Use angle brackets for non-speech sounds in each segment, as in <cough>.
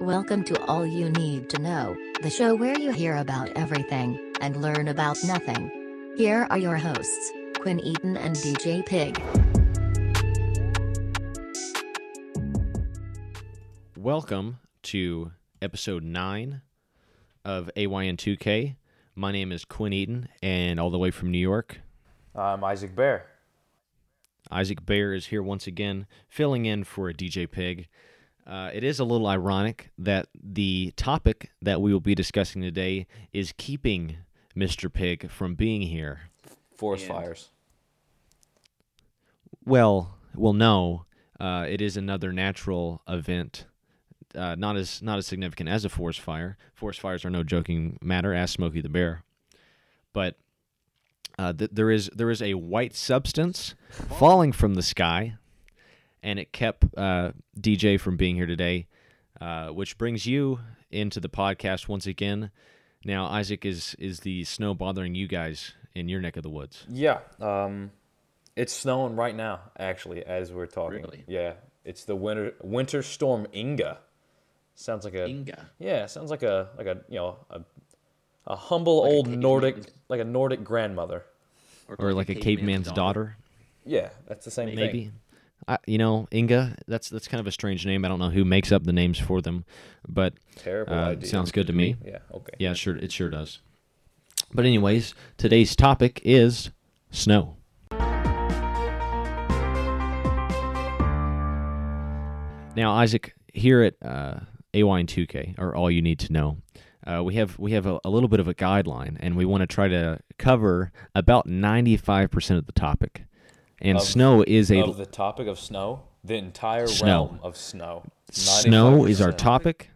Welcome to All You Need to Know, the show where you hear about everything and learn about nothing. Here are your hosts, Quinn Eaton and DJ Pig. Welcome to episode 9 of AYN2K. My name is Quinn Eaton, and all the way from New York, I'm Isaac Bear. Isaac Bear is here once again, filling in for a DJ Pig. Uh, it is a little ironic that the topic that we will be discussing today is keeping Mr. Pig from being here. Forest And- fires. Well, well, no, uh, it is another natural event, uh, not as not as significant as a forest fire. Forest fires are no joking matter. Ask Smokey the Bear, but uh, th- there is there is a white substance falling from the sky, and it kept uh, DJ from being here today, uh, which brings you into the podcast once again. Now, Isaac is is the snow bothering you guys in your neck of the woods? Yeah. Um, it's snowing right now, actually, as we're talking. Really? Yeah. It's the winter winter storm Inga. Sounds like a Inga. yeah. Sounds like a like a you know a a humble Like old caveman's- Nordic like a Nordic grandmother. Or like a caveman's daughter? Yeah, that's the same thing. I, you know, Inga. That's that's kind of a strange name. I don't know who makes up the names for them, but Terrible uh, idea. sounds good to me. Yeah. Okay. Yeah, sure, it sure does. But anyways, today's topic is snow. Now, Isaac, here at uh, AY2K, or All You Need to Know, uh, we have we have a, a little bit of a guideline, and we want to try to cover about ninety five percent of the topic. And Of- snow is a Of the topic of snow, the entire Snow. realm of snow. snow is our topic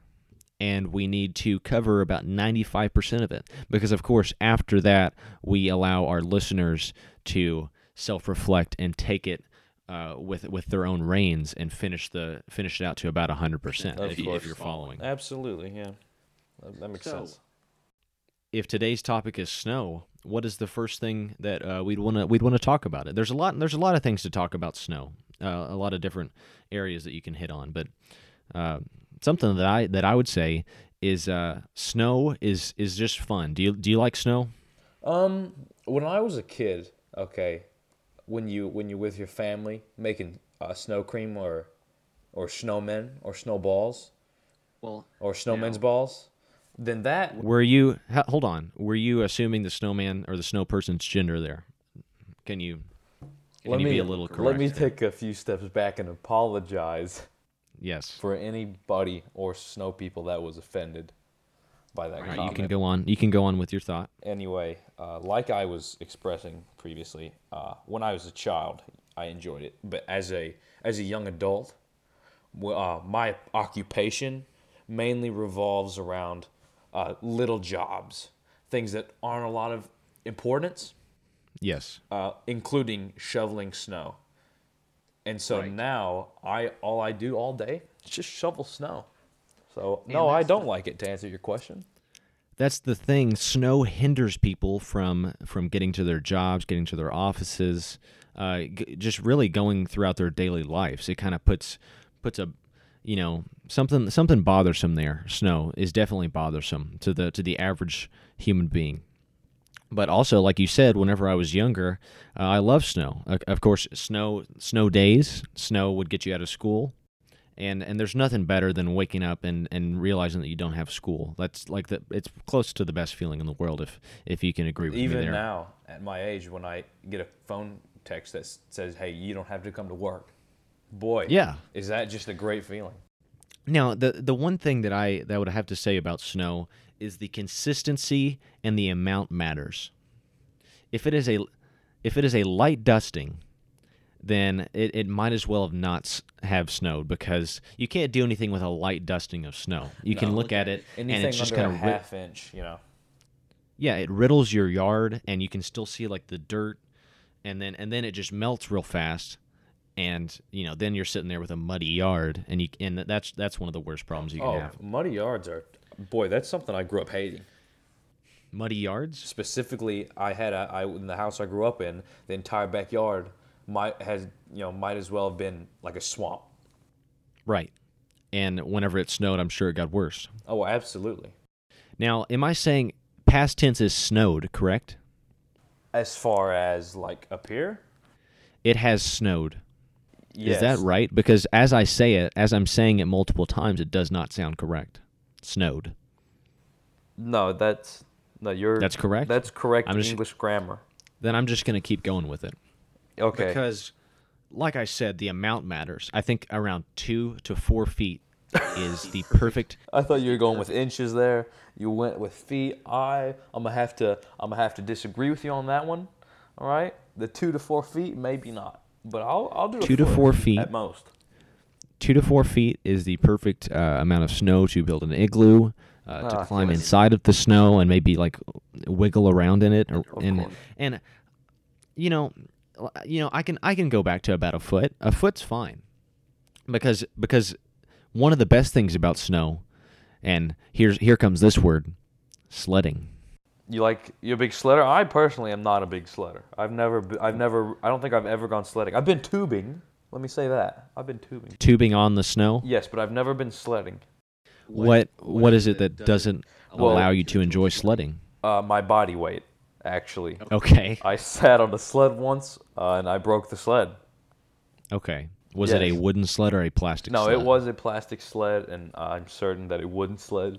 and we need to cover about 95% of it because of course after that we allow our listeners to self-reflect and take it uh, with with their own reins and finish the finish it out to about 100% Of if, you, course. if you're following Absolutely. Yeah. That, that makes So- sense. If today's topic is snow what is the first thing that uh, we'd want to we'd want to talk about it? There's a lot there's a lot of things to talk about snow uh, a lot of different areas that you can hit on but uh, something that I that I would say is uh, snow is is just fun. Do you do you like snow? Um, when I was a kid, okay, when you when you're with your family making uh, snow cream or or snowmen or snowballs? Well, or snowmen's Now- balls, then that. Were you hold on. Were you assuming the snowman or the snow person's gender there? Can you can let you me be a little correct let me take a few steps back and apologize yes. for anybody or snow people that was offended by that All right, you can go on you can go on with your thought. Anyway, uh, like I was expressing previously, uh, when I was a child, I enjoyed it. But as a as a young adult, uh, my occupation mainly revolves around uh, little jobs, things that aren't a lot of importance, yes uh, including shoveling snow. And so Right. now I all I do all day is just shovel snow. So And no, I don't the- like it. To answer your question. that's the thing snow hinders people from from getting to their jobs getting to their offices uh, g- just really going throughout their daily lives it kind of puts puts a you know something something bothersome there snow is definitely bothersome to the to the average human being. But also like you said whenever i was younger uh, i love snow. Of course snow snow days snow would get you out of school. And and there's nothing better than waking up and and realizing that you don't have school. That's like the it's close to the best feeling in the world if if you can agree with me Even now, at my age, when I get a phone text that says, "Hey, you don't have to come to work," boy, yeah is that just a great feeling? now the the one thing that i that I would have to say about snow is the consistency and the amount matters if it is a if it is a light dusting then it, it might as well have not have snowed because you can't do anything with a light dusting of snow you can look at it and it's just kind a of half inch, you know. yeah it riddles your yard and you can still see like the dirt and then and then it just melts real fast and you know then you're sitting there with a muddy yard and you and that's that's one of the worst problems you can Oh, have muddy yards are, boy, that's something I grew up hating. muddy yards Specifically, I had a, I in the house I grew up in, the entire backyard might has you know might as well have been like a swamp. right and whenever it snowed, I'm sure it got worse. Oh, absolutely. Now, am I saying past tense is snowed, correct? As far as like up here, It has snowed. Yes. Is that right? Because as I say it, as I'm saying it multiple times, it does not sound correct. Snowed. No, that's no. You're That's correct? That's correct I'm just- English grammar. Then I'm just going to keep going with it. Okay. Because, like I said, the amount matters. I think around two to four feet is the <laughs> perfect. I thought you were going uh, with inches there. You went with feet. I I'm gonna have to I'm gonna have to disagree with you on that one. All right, the two to four feet, maybe not, but I'll I'll do a Two to four feet. at most. Two to four feet is the perfect uh, amount of snow to build an igloo, uh, to Ah, climb yes. inside of the snow and maybe like wiggle around in it. Or, Of and and you know, you know, I can I can go back to about a foot. A foot's fine, because because one of the best things about snow, and here's here comes this word, sledding. You like you're a big sledder? I personally am not a big sledder. I've never I've never I don't think I've ever gone sledding. I've been tubing. Let me say that I've been tubing. Tubing on the snow. Yes, but I've never been sledding. What what is it that doesn't Well- allow you to enjoy sledding? Uh, my body weight, actually. Okay. I <laughs> sat on a sled once uh, and I broke the sled. Okay. Was it a wooden sled or a plastic sled? No, sled? it was a plastic sled, and I'm certain that a wooden sled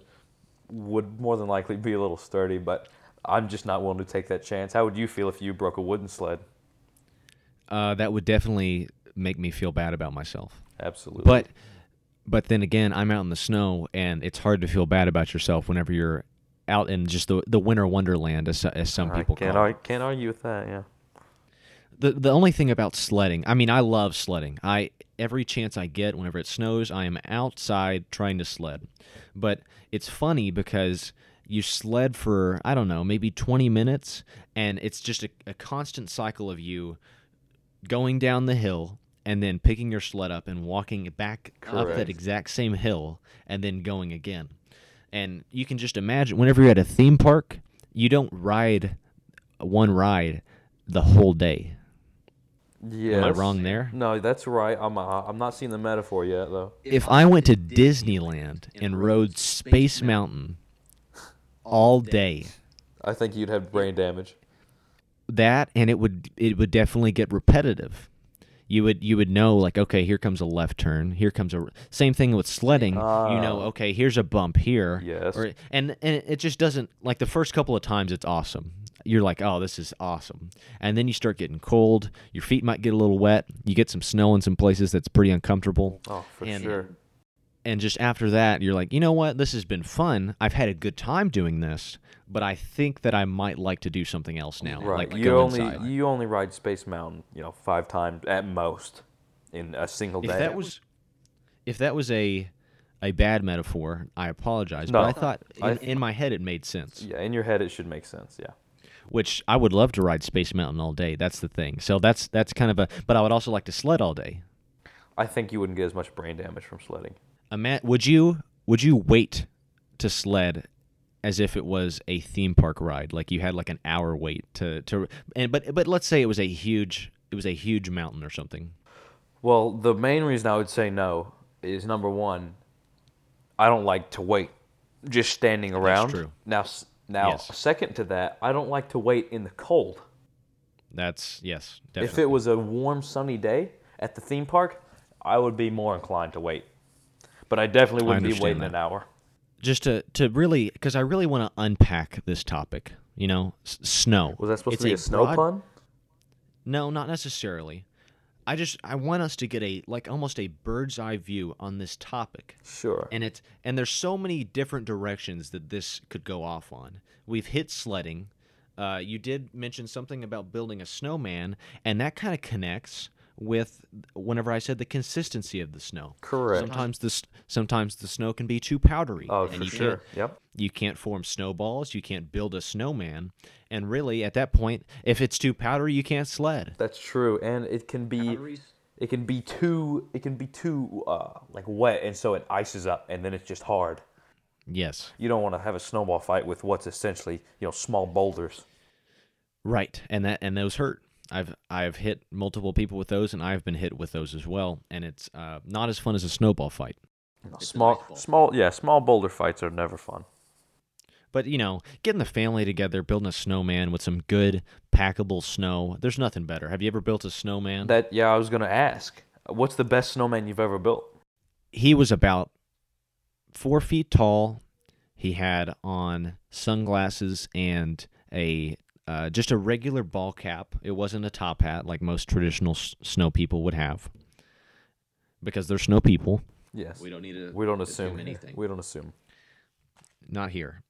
would more than likely be a little sturdy, but I'm just not willing to take that chance. How would you feel if you broke a wooden sled? Uh, that would definitely make me feel bad about myself. Absolutely. But but then again, I'm out in the snow, and it's hard to feel bad about yourself whenever you're out in just the the winter wonderland, as as some I people can't, call it. can't argue with that, yeah. the the only thing about sledding, I mean, I love sledding. I every chance I get, whenever it snows, I am outside trying to sled. But it's funny because you sled for I don't know, maybe 20 minutes, and it's just a, a constant cycle of you going down the hill and then picking your sled up and walking back up that exact same hill and then going again. And you can just imagine whenever you're at a theme park, you don't ride one ride the whole day. Yes. Am I wrong there? No, that's right. I'm uh, I'm not seeing the metaphor yet though. If I went to Disneyland and rode Space Mountain all day, I think you'd have brain damage. that and it would it would definitely get repetitive. You would you would know like okay here comes a left turn. Here comes a same thing with sledding. You know Ah. okay here's a bump here. Yes. or, and and it just doesn't like the first couple of times it's awesome. You're like oh this is awesome. And then you start getting cold. Your feet might get a little wet. You get some snow in some places that's pretty uncomfortable. Oh, for And- sure. And just after that you're like you know what this has been fun i've had a good time doing this but i think that i might like to do something else now Right. like you go only inside. you only ride Space Mountain, you know, five times at most in a single day. if that was if that was a a bad metaphor i apologize No. but i thought in, I- in my head it made sense yeah, in your head it should make sense. Yeah. which i would love to ride space mountain all day that's the thing so that's that's kind of a but i would also like to sled all day I think you wouldn't get as much brain damage from sledding. Ima- would you would you wait to sled as if it was a theme park ride like you had like an hour wait to to and but but let's say it was a huge it was a huge mountain or something Well, the main reason I would say no is number one, I don't like to wait just standing around. true. Now, now, Yes. second to that, I don't like to wait in the cold. that's yes If it was a warm, sunny day at the theme park, I would be more inclined to wait. But I definitely wouldn't be waiting that. an hour. just to to really because I really want to unpack this topic. You know, S- snow. Was that supposed It's to be a, snow broad- pun? No, not necessarily. I just I want us to get a like almost a bird's eye view on this topic. Sure. And it's and there's so many different directions that this could go off on. We've hit sledding. Uh, you did mention something about building a snowman, and that kind of connects with whenever I said the consistency of the snow. Correct. Sometimes the sometimes the snow can be too powdery. Oh, and for you sure. Yep. you can't form snowballs. You can't build a snowman. And really, at that point, if it's too powdery, you can't sled. That's true, and it can be it can be too it can be too uh, like wet, and so it ices up, and then it's just hard. Yes. You don't want to have a snowball fight with what's essentially you know small boulders. Right. And that and those hurt. I've I've hit multiple people with those, and I've been hit with those as well. And it's uh, not as fun as a snowball fight. small, small, yeah, small boulder fights are never fun. But you know, getting the family together, building a snowman with some good packable snow. There's nothing better. Have you ever built a snowman? That yeah, I was gonna ask. What's the best snowman you've ever built? he was about four feet tall. He had on sunglasses and a uh, just a regular ball cap. It wasn't a top hat like most traditional s- snow people would have, because they're snow people. Yes. We don't need to. We don't assume assume anything. We don't assume. Not here,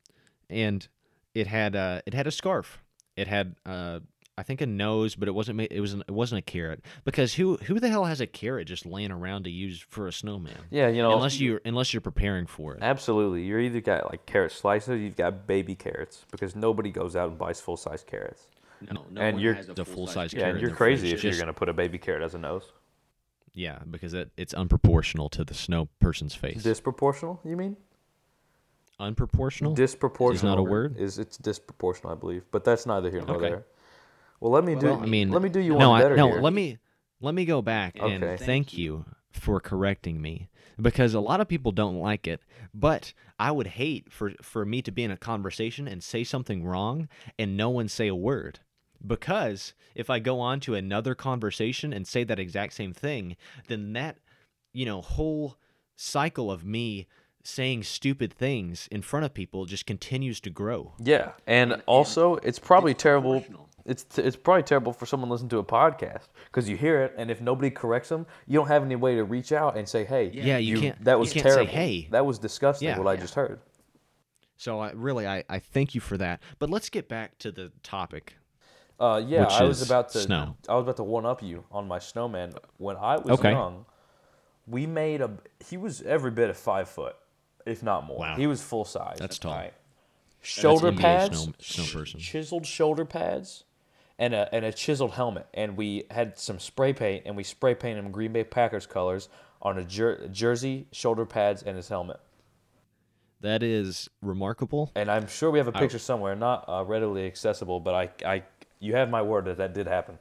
and it had uh, it had a scarf. It had uh, I think a nose, but it wasn't. It was. It wasn't a carrot because who who the hell has a carrot just laying around to use for a snowman? Yeah, you know, unless you unless you're preparing for it. absolutely. You're either got like carrot slices, you've got baby carrots because nobody goes out and buys full size carrots. No, no And one you're- has a The full-size full-size Yeah, and you're crazy fridge, if you're gonna put a baby carrot as a nose. Yeah, because it, it's unproportional to the snow person's face. Disproportional, you mean? Unproportional? Disproportional Is not a word? Is it's disproportional, I believe, but that's neither here nor Okay. there. Well, let me do. well, I mean, let me do you no, one I- better no. here. Let me let me go back Okay. and Thank thank you for correcting me because a lot of people don't like it. But I would hate for for me to be in a conversation and say something wrong and no one say a word. Because if I go on to another conversation and say that exact same thing, then that you know whole cycle of me saying stupid things in front of people just continues to grow. Yeah, and, also it's probably terrible. It's t- it's probably terrible for someone listening to a podcast because you hear it, and if nobody corrects them, you don't have any way to reach out and say, "Hey, Yeah, you can't- That you was can't say, terrible. "Hey." that was disgusting." Yeah. what I just heard. So I really I, I thank you for that. But let's get back to the topic. Uh, yeah, I was about to. snow. I was about to one up you on my snowman. When I was Okay. young, we made a. He was every bit of five foot, if not more. Wow. He was full size. That's tall. Right. Shoulder NBA pads, snow- snow person. chiseled shoulder pads, and a and a chiseled helmet. And we had some spray paint, and we spray painted him Green Bay Packers colors on a jer- jersey, shoulder pads, and his helmet. That is remarkable. And I'm sure we have a picture somewhere, not uh, readily accessible, but I, I, you have my word that that did happen.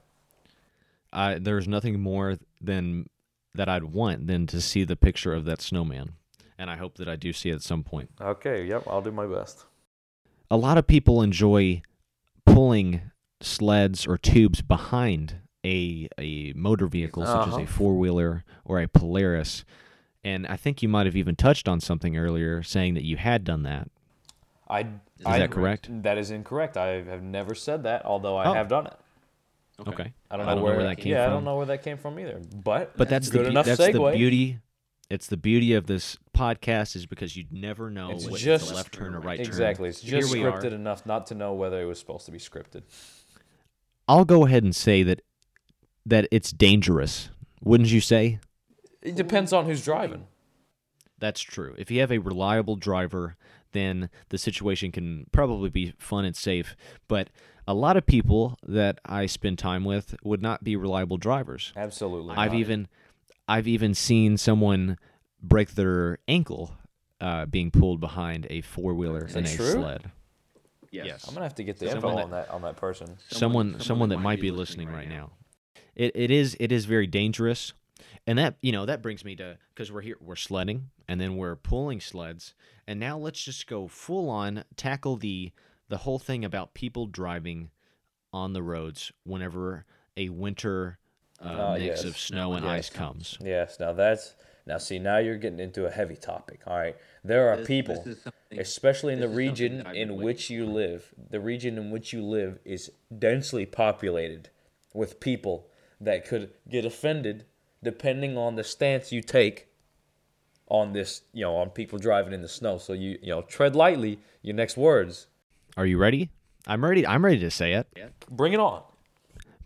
I there's nothing more than that I'd want than to see the picture of that snowman. And I hope that I do see it at some point. Okay, yep, I'll do my best. A lot of people enjoy pulling sleds or tubes behind a a motor vehicle such as Uh-huh. a four-wheeler or a Polaris. And I think you might have even touched on something earlier saying that you had done that. I, Is I- that correct? That is incorrect. I have never said that, although I Oh. have done it. Okay. I don't know, where, that came from. yeah, from. I don't know where that came from either. But But that's good the enough that's segue. the beauty. It's the beauty of this podcast is because you never know It's just- a left turn or right turn. Exactly. It's just scripted enough not to know whether it was supposed to be scripted. I'll go ahead and say that that it's dangerous. Wouldn't you say? It depends on who's driving. That's true. If you have a reliable driver, then the situation can probably be fun and safe. But a lot of people that I spend time with would not be reliable drivers. Absolutely. I've not. even I've even seen someone break their ankle uh, being pulled behind a four wheeler in a true? sled. Yes. I'm gonna have to get the Someone info that- on that on that person. Someone someone, that might be listening right now. It it is it is very dangerous. And that you know that brings me to because we're here we're sledding and then we're pulling sleds and now let's just go full on tackle the the whole thing about people driving on the roads whenever a winter uh, Uh, mix yes. of snow and Yes. ice comes. Yes. Now that's now see now you're getting into a heavy topic. All right. There are This- people, this especially in the this is something region that I've been in which you live. The region in which you live is densely populated with people that could get offended depending on the stance you take on this, you know, on people driving in the snow. So you, you know, tread lightly. Your next words. Are you ready? I'm ready. I'm ready to say it. Yeah. Bring it on.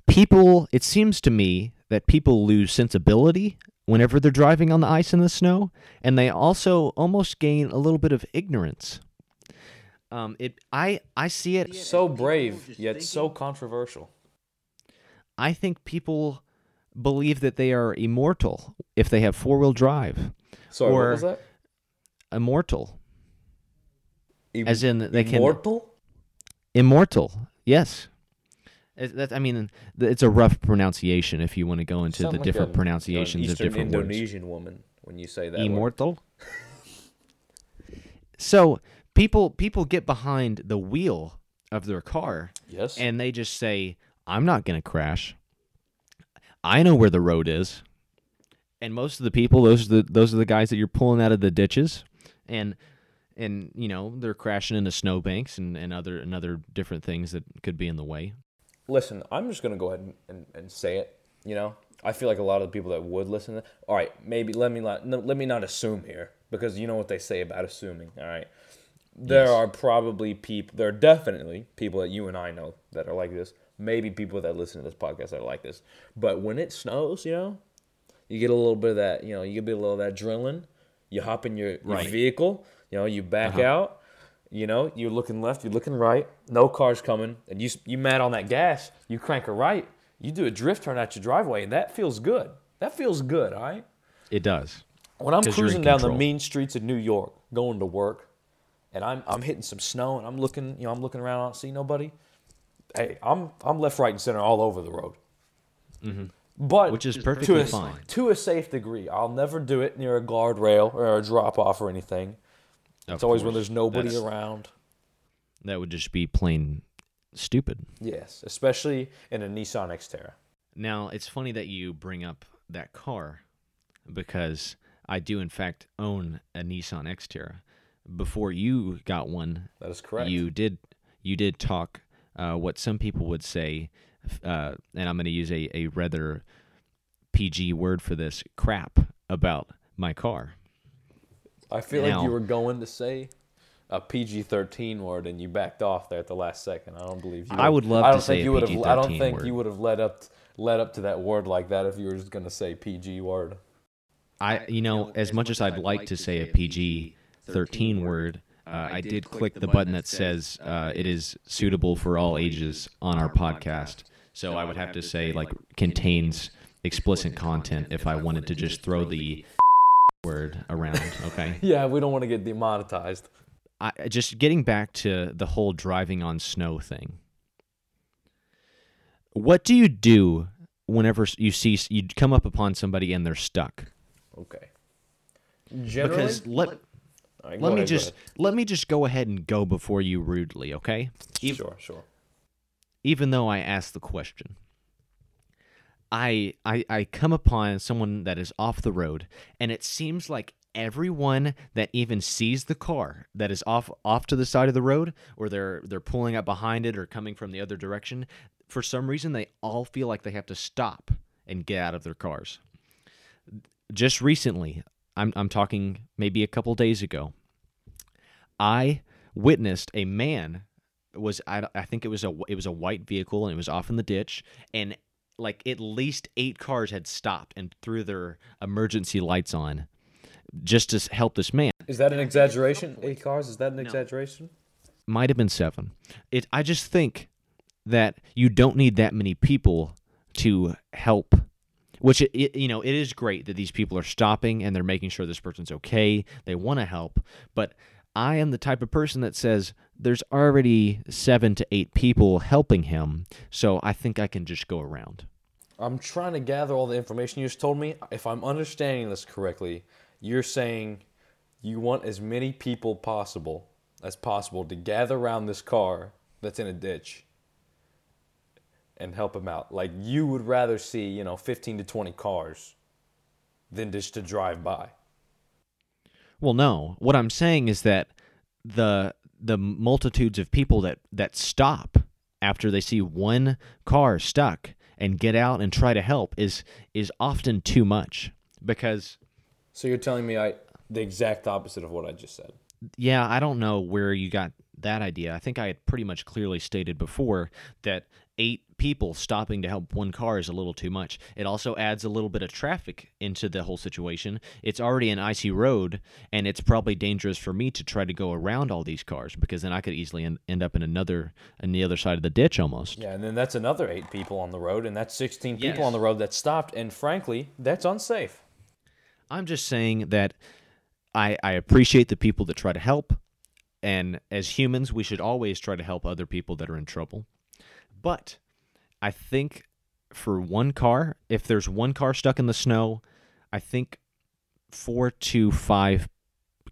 people it seems to me that people lose sensibility whenever they're driving on the ice and the snow and they also almost gain a little bit of ignorance um it i i see it So brave yet so controversial. i think people believe that they are immortal if they have four-wheel drive Sorry, Or- what was that? immortal Im- as in they can immortal. immortal yes It- that, I mean, it's a rough pronunciation if you want to go into Sound the like different a- pronunciations an of Eastern different words. Indonesian woman when you say that. Immortal. <laughs> so people people get behind the wheel of their car Yes. and they just say, "I'm not going to crash. I know where the road is." And most of the people, those are the those are the guys that you're pulling out of the ditches, and and you know they're crashing into snowbanks and, and other and other different things that could be in the way. Listen, I'm just gonna go ahead and, and, and say it. You know, I feel like a lot of the people that would listen. To, all right, maybe let me not no, let me not assume here because you know what they say about assuming. All right, there Yes. are probably people. There are definitely people that you and I know that are like this. Maybe people that listen to this podcast that are like this. But when it snows, you know, you get a little bit of that. You know, you get a little of that adrenaline. You hop in your, your Right. vehicle. You know, you back uh-huh. out. You know, you're looking left, you're looking right. No cars coming, and you you mad on that gas. You crank a right. You do a drift turn out your driveway, and that feels good. That feels good. All right. It does. When I'm cruising down the mean streets of New York, going to work, and I'm I'm hitting some snow, and I'm looking, you know, I'm looking around, I don't see nobody. Hey, I'm I'm left, right, and center all over the road. Mm-hmm. But Which is to perfectly a, fine. to a safe degree. I'll never do it near a guardrail or a drop off or anything. It's always when there's nobody That's- around. That would just be plain stupid. Yes, especially in a Nissan Xterra. Now, it's funny that you bring up that car because I do, in fact, own a Nissan Xterra. Before you got one, That is correct. you did you did talk uh, what some people would say, uh, and I'm going to use a, a rather PG word for this crap about my car. I feel like you were going to say a PG-13 word and you backed off there at the last second. I don't believe you. I would love I to don't say think a you would have. I don't think word. you would have led up led up to that word like that if you were just going to say PG word. I, you know, as much as I'd like to say a PG 13 word, uh, I did click the button that says uh, it is suitable for all ages on our podcast. So I would have to say, like, contains explicit content if I wanted to just throw the word around. Okay. <laughs> Yeah, we don't want to get demonetized. I, just getting back to the whole driving on snow thing. What do you do whenever you see you come up upon somebody and they're stuck? Okay. Generally, Because let right, let me ahead, just let me just go ahead and go before you rudely, okay? ahead. sure, sure. Even though I asked the question. I, I I come upon someone that is off the road and it seems like everyone that even sees the car that is off off to the side of the road or they're they're pulling up behind it or coming from the other direction for some reason they all feel like they have to stop and get out of their cars. Just recently i'm i'm talking maybe a couple days ago i witnessed a man was I, I think it was a it was a white vehicle and it was off in the ditch and like at least eight cars had stopped and threw their emergency lights on just to help this man Is that an exaggeration? Eight cars? Is that an exaggeration? might have been seven it i just think that you don't need that many people to help which it, it, you know it is great that these people are stopping and they're making sure this person's okay they want to help but i am the type of person that says there's already seven to eight people helping him so i think i can just go around I'm trying to gather all the information you just told me. If I'm understanding this correctly, you're saying you want as many people possible as possible to gather around this car that's in a ditch and help him out. Like you would rather see, you know, 15 to 20 cars than just to drive by. Well, no. What I'm saying is that the the multitudes of people that that stop after they see one car stuck and get out and try to help is is often too much because So you're telling me I the exact opposite of what I just said. yeah, I don't know where you got that idea. I think I had pretty much clearly stated before that eight people stopping to help one car is a little too much. It also adds a little bit of traffic into the whole situation. It's already an icy road, and it's probably dangerous for me to try to go around all these cars because then I could easily en- end up in another on the other side of the ditch almost. Yeah, and then that's another eight people on the road, and that's 16 people Yes. on the road that stopped, and frankly, that's unsafe. I'm just saying that I, I appreciate the people that try to help. And as humans, we should always try to help other people that are in trouble. But I think for one car, if there's one car stuck in the snow, I think four to five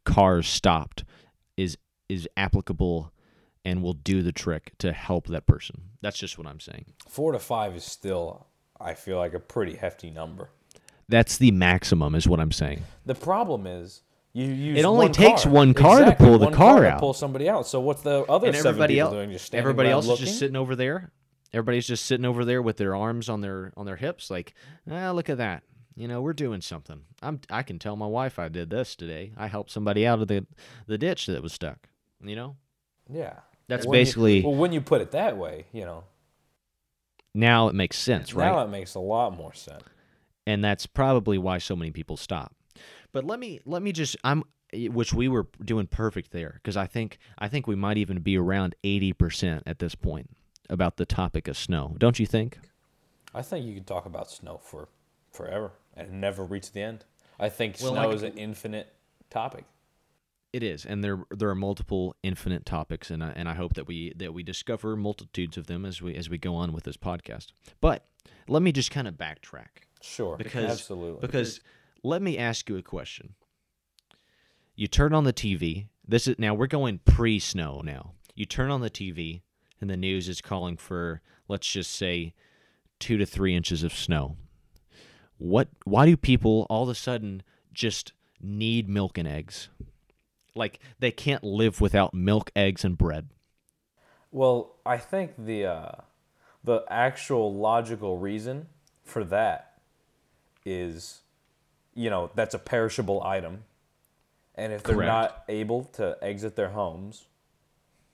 cars stopped is is applicable and will do the trick to help that person. That's just what I'm saying. Four to five is still, I feel like, a pretty hefty number. That's the maximum, is what I'm saying. The problem is you use. It only one takes car. one car to Exactly, pull the one car to out. pull somebody out. So what's the other and seven everybody people else, doing? Just standing everybody around else is just sitting over there. Everybody's just sitting over there with their arms on their on their hips, like, ah, look at that. You know, we're doing something. I'm. I can tell my wife I did this today. I helped somebody out of the the ditch that was stuck. You know, Yeah. That's When you- basically- well, when you put it that way, you know, now it makes sense, right? now it makes a lot more sense. and that's probably why so many people stop. But let me let me just I'm which we were doing perfect there because I think I think we might even be around 80% at this point about the topic of snow. Don't you think? I think you could talk about snow for forever and never reach the end. I think Well, snow like- is an infinite topic. It is, and there there are multiple infinite topics, and I, and I hope that we that we discover multitudes of them as we as we go on with this podcast. But let me just kind of backtrack Sure. because absolutely. because let me ask you a question. You turn on the TV. This is now we're going pre-snow now. You turn on the TV, and the news is calling for let's just say two to three inches of snow. What? Why do people all of a sudden just need milk and eggs? Like they can't live without milk, eggs, and bread. Well, I think the uh, the actual logical reason for that is, you know, that's a perishable item, and if they're Correct. not able to exit their homes,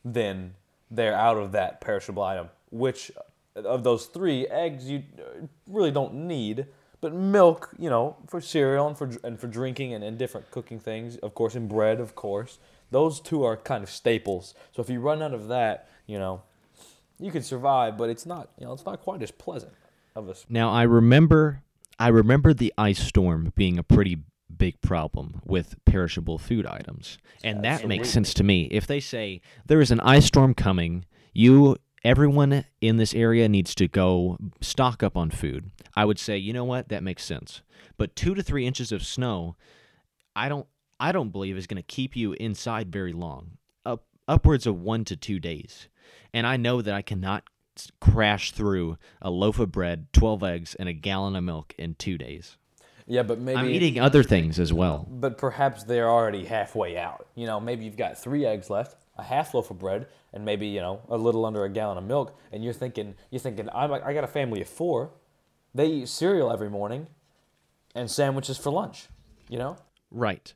then they're out of that perishable item. Which of those three, eggs you uh, really don't need, but milk, you know, for cereal and for and for drinking and, and different cooking things, of course, and bread, of course. Those two are kind of staples. So if you run out of that, you know, you can survive, but it's not, you know, it's not quite as pleasant of a. Now I remember I remember the ice storm being a pretty big problem with perishable food items. And that makes sense to me. If they say there is an ice storm coming, you everyone in this area needs to go stock up on food. I would say, you know what? That makes sense. But 2 to 3 inches of snow, I don't I don't believe is going to keep you inside very long. Up upwards of 1 to 2 days. And I know that I cannot crash through a loaf of bread, 12 eggs and a gallon of milk in 2 days. Yeah, but maybe I'm eating other things as well. but perhaps they're already halfway out. You know, maybe you've got three eggs left, a half loaf of bread, and maybe you know a little under a gallon of milk, and you're thinking, you're thinking, I'm, I got a family of four. They eat cereal every morning, and sandwiches for lunch. You know, Right.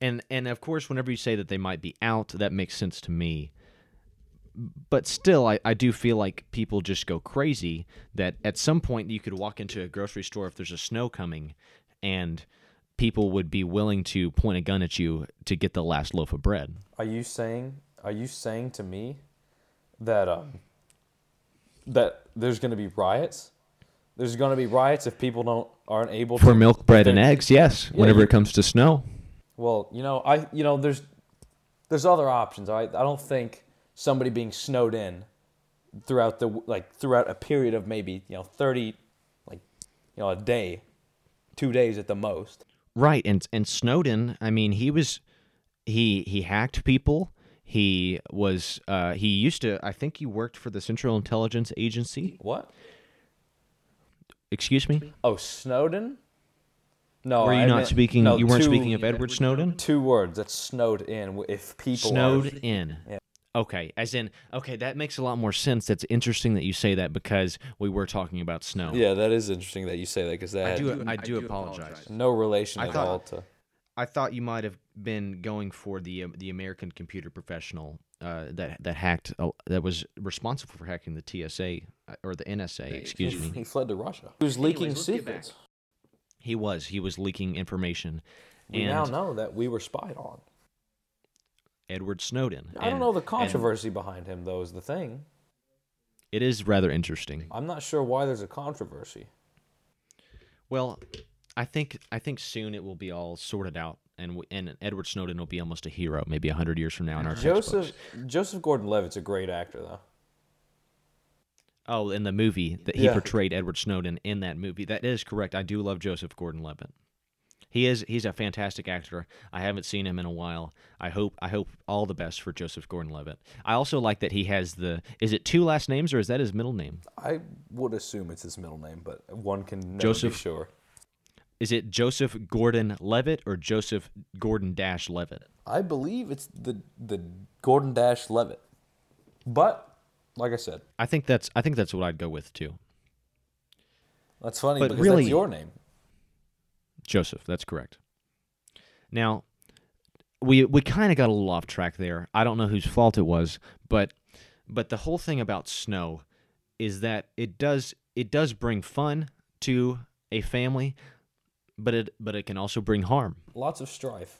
And and of course whenever you say that they might be out, that makes sense to me. But still I, I do feel like people just go crazy that at some point you could walk into a grocery store if there's a snow coming and people would be willing to point a gun at you to get the last loaf of bread. are you saying, are you saying to me that um, that there's going to be riots? There's going to be riots if people don't aren't able to For to milk, bread and eggs, yes, Yeah, whenever you- it comes to snow. Well, you know, I you know, there's there's other options. I I don't think somebody being snowed in throughout the like throughout a period of maybe you know thirty, like you know a day, two days at the most. Right, and and Snowden, I mean, he was he he hacked people. He was uh he used to I think he worked for the Central Intelligence Agency. What? Excuse me? Oh, Snowden? No, Were you I not meant- speaking no, you weren't two- speaking of Edward Snowden? Two words. That's snowed in. If people Snowed are, in. Yeah. Okay, as in okay, that makes a lot more sense. That's interesting that you say that because we were talking about snow. yeah, that is interesting that you say that because that I had do I do apologize. no relation I at thought- all to. I thought you might have been going for the um, the American computer professional uh, that that hacked uh, that was responsible for hacking the TSA uh, or the NSA. Excuse me. He fled to Russia. He was leaking secrets. He was. He was leaking information. We and now know that we were spied on. Edward Snowden. I don't And- know the controversy behind him, though, is the thing. It is rather interesting. I'm not sure why there's a controversy. Well, I think I think soon it will be all sorted out, and and Edward Snowden will be almost a hero, maybe hundred years from now in our Joseph textbooks. Joseph Gordon-Levitt's a great actor, though. Oh, in the movie that he Yeah. portrayed Edward Snowden in that movie. That is correct. I do love Joseph Gordon-Levitt. He is he's a fantastic actor. I haven't seen him in a while. I hope I hope all the best for Joseph Gordon-Levitt. I also like that he has the is it two last names or is that his middle name? I would assume it's his middle name, but one can never Joseph- be sure. Is it Joseph Gordon Levitt or Joseph Gordon Dash Levitt? I believe it's the the Gordon Dash Levitt. But like I said, I think that's I think that's what I'd go with too. that's funny But because really- that's your name. Joseph, that's correct. Now, we we kind of got a little off track there. I don't know whose fault it was, but but the whole thing about snow is that it does it does bring fun to a family, but it but it can also bring harm. Lots of strife.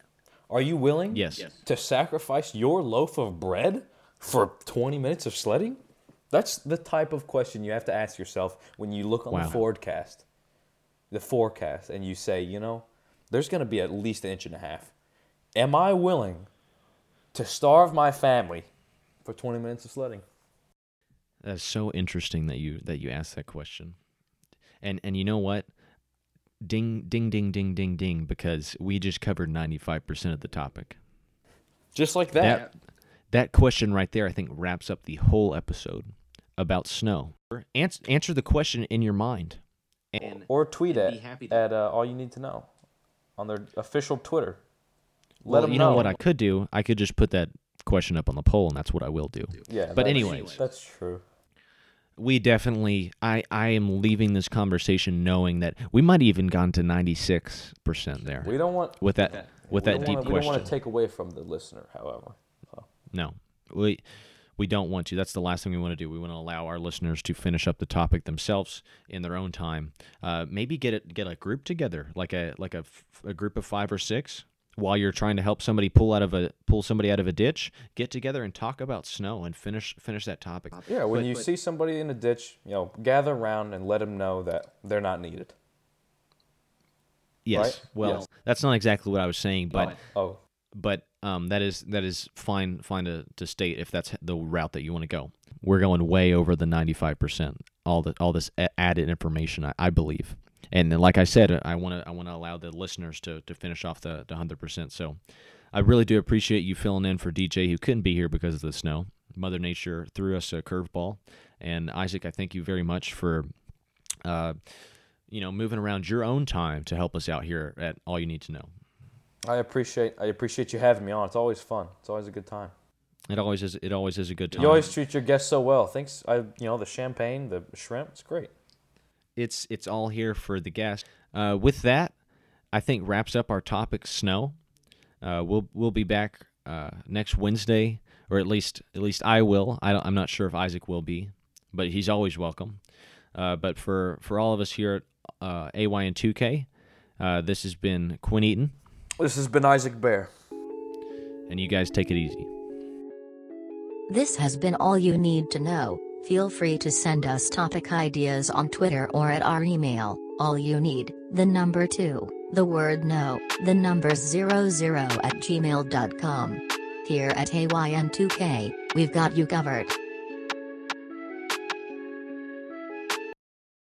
Are you willing Yes. to sacrifice your loaf of bread for 20 minutes of sledding? That's the type of question you have to ask yourself when you look on Wow. the forecast, the forecast, and you say, you know, there's going to be at least an inch and a half. Am I willing to starve my family for 20 minutes of sledding? That's so interesting that you that you asked that question. And and you know what? Ding ding ding ding ding ding because we just covered 95% of the topic. Just like that. That that question right there I think wraps up the whole episode about snow. Answer, answer the question in your mind. And or tweet and at, be happy to- at uh, all you need to know on their official Twitter. well, Let them you know. what I could do? I could just put that question up on the poll and that's what I will do. Yeah, But that's- anyways. that's true. we definitely I I am leaving this conversation knowing that we might even gone to 96% there. We don't want with that with that deep wanna, We don't want to take away from the listener, however. So, No, we we don't want to. That's the last thing we want to do. We want to allow our listeners to finish up the topic themselves in their own time. Uh, maybe get it get a group together, like a like a, f- a group of five or six, while you're trying to help somebody pull out of a pull somebody out of a ditch. Get together and talk about snow and finish finish that topic. yeah, when But- you but- see somebody in a ditch, you know, gather around and let them know that they're not needed. yes, right? well, Yes. that's not exactly what I was saying, but oh, but um, that is that is fine fine to, to state if that's the route that you want to go. We're going way over the ninety five percent. All the all this added information, I, I believe, and then, like I said, I want to I want to allow the listeners to, to finish off the the hundred percent. So, I really do appreciate you filling in for DJ who couldn't be here because of the snow. Mother Nature threw us a curveball, and Isaac, I thank you very much for. Uh, you know, moving around your own time to help us out here at All You Need to Know. I appreciate I appreciate you having me on. It's always fun. It's always a good time. It always is. It always is a good time. You always treat your guests so well. Thanks. I you know the champagne, the shrimp. It's great. it's it's all here for the guest. Uh, with that, I think wraps up our topic snow. Uh, we'll we'll be back uh, next Wednesday, or at least at least I will. I don't, I'm not sure if Isaac will be, but he's always welcome. Uh, but for for all of us here at uh, AYN 2K, uh, this has been Quinn Eaton, This has been Isaac Bear. and you guys take it easy. This has been all you need to know. Feel free to send us topic ideas on Twitter or at our email. All you need, the number 2, the word no, the number 00 at gmail.com. Here at AYN2K, we've got you covered.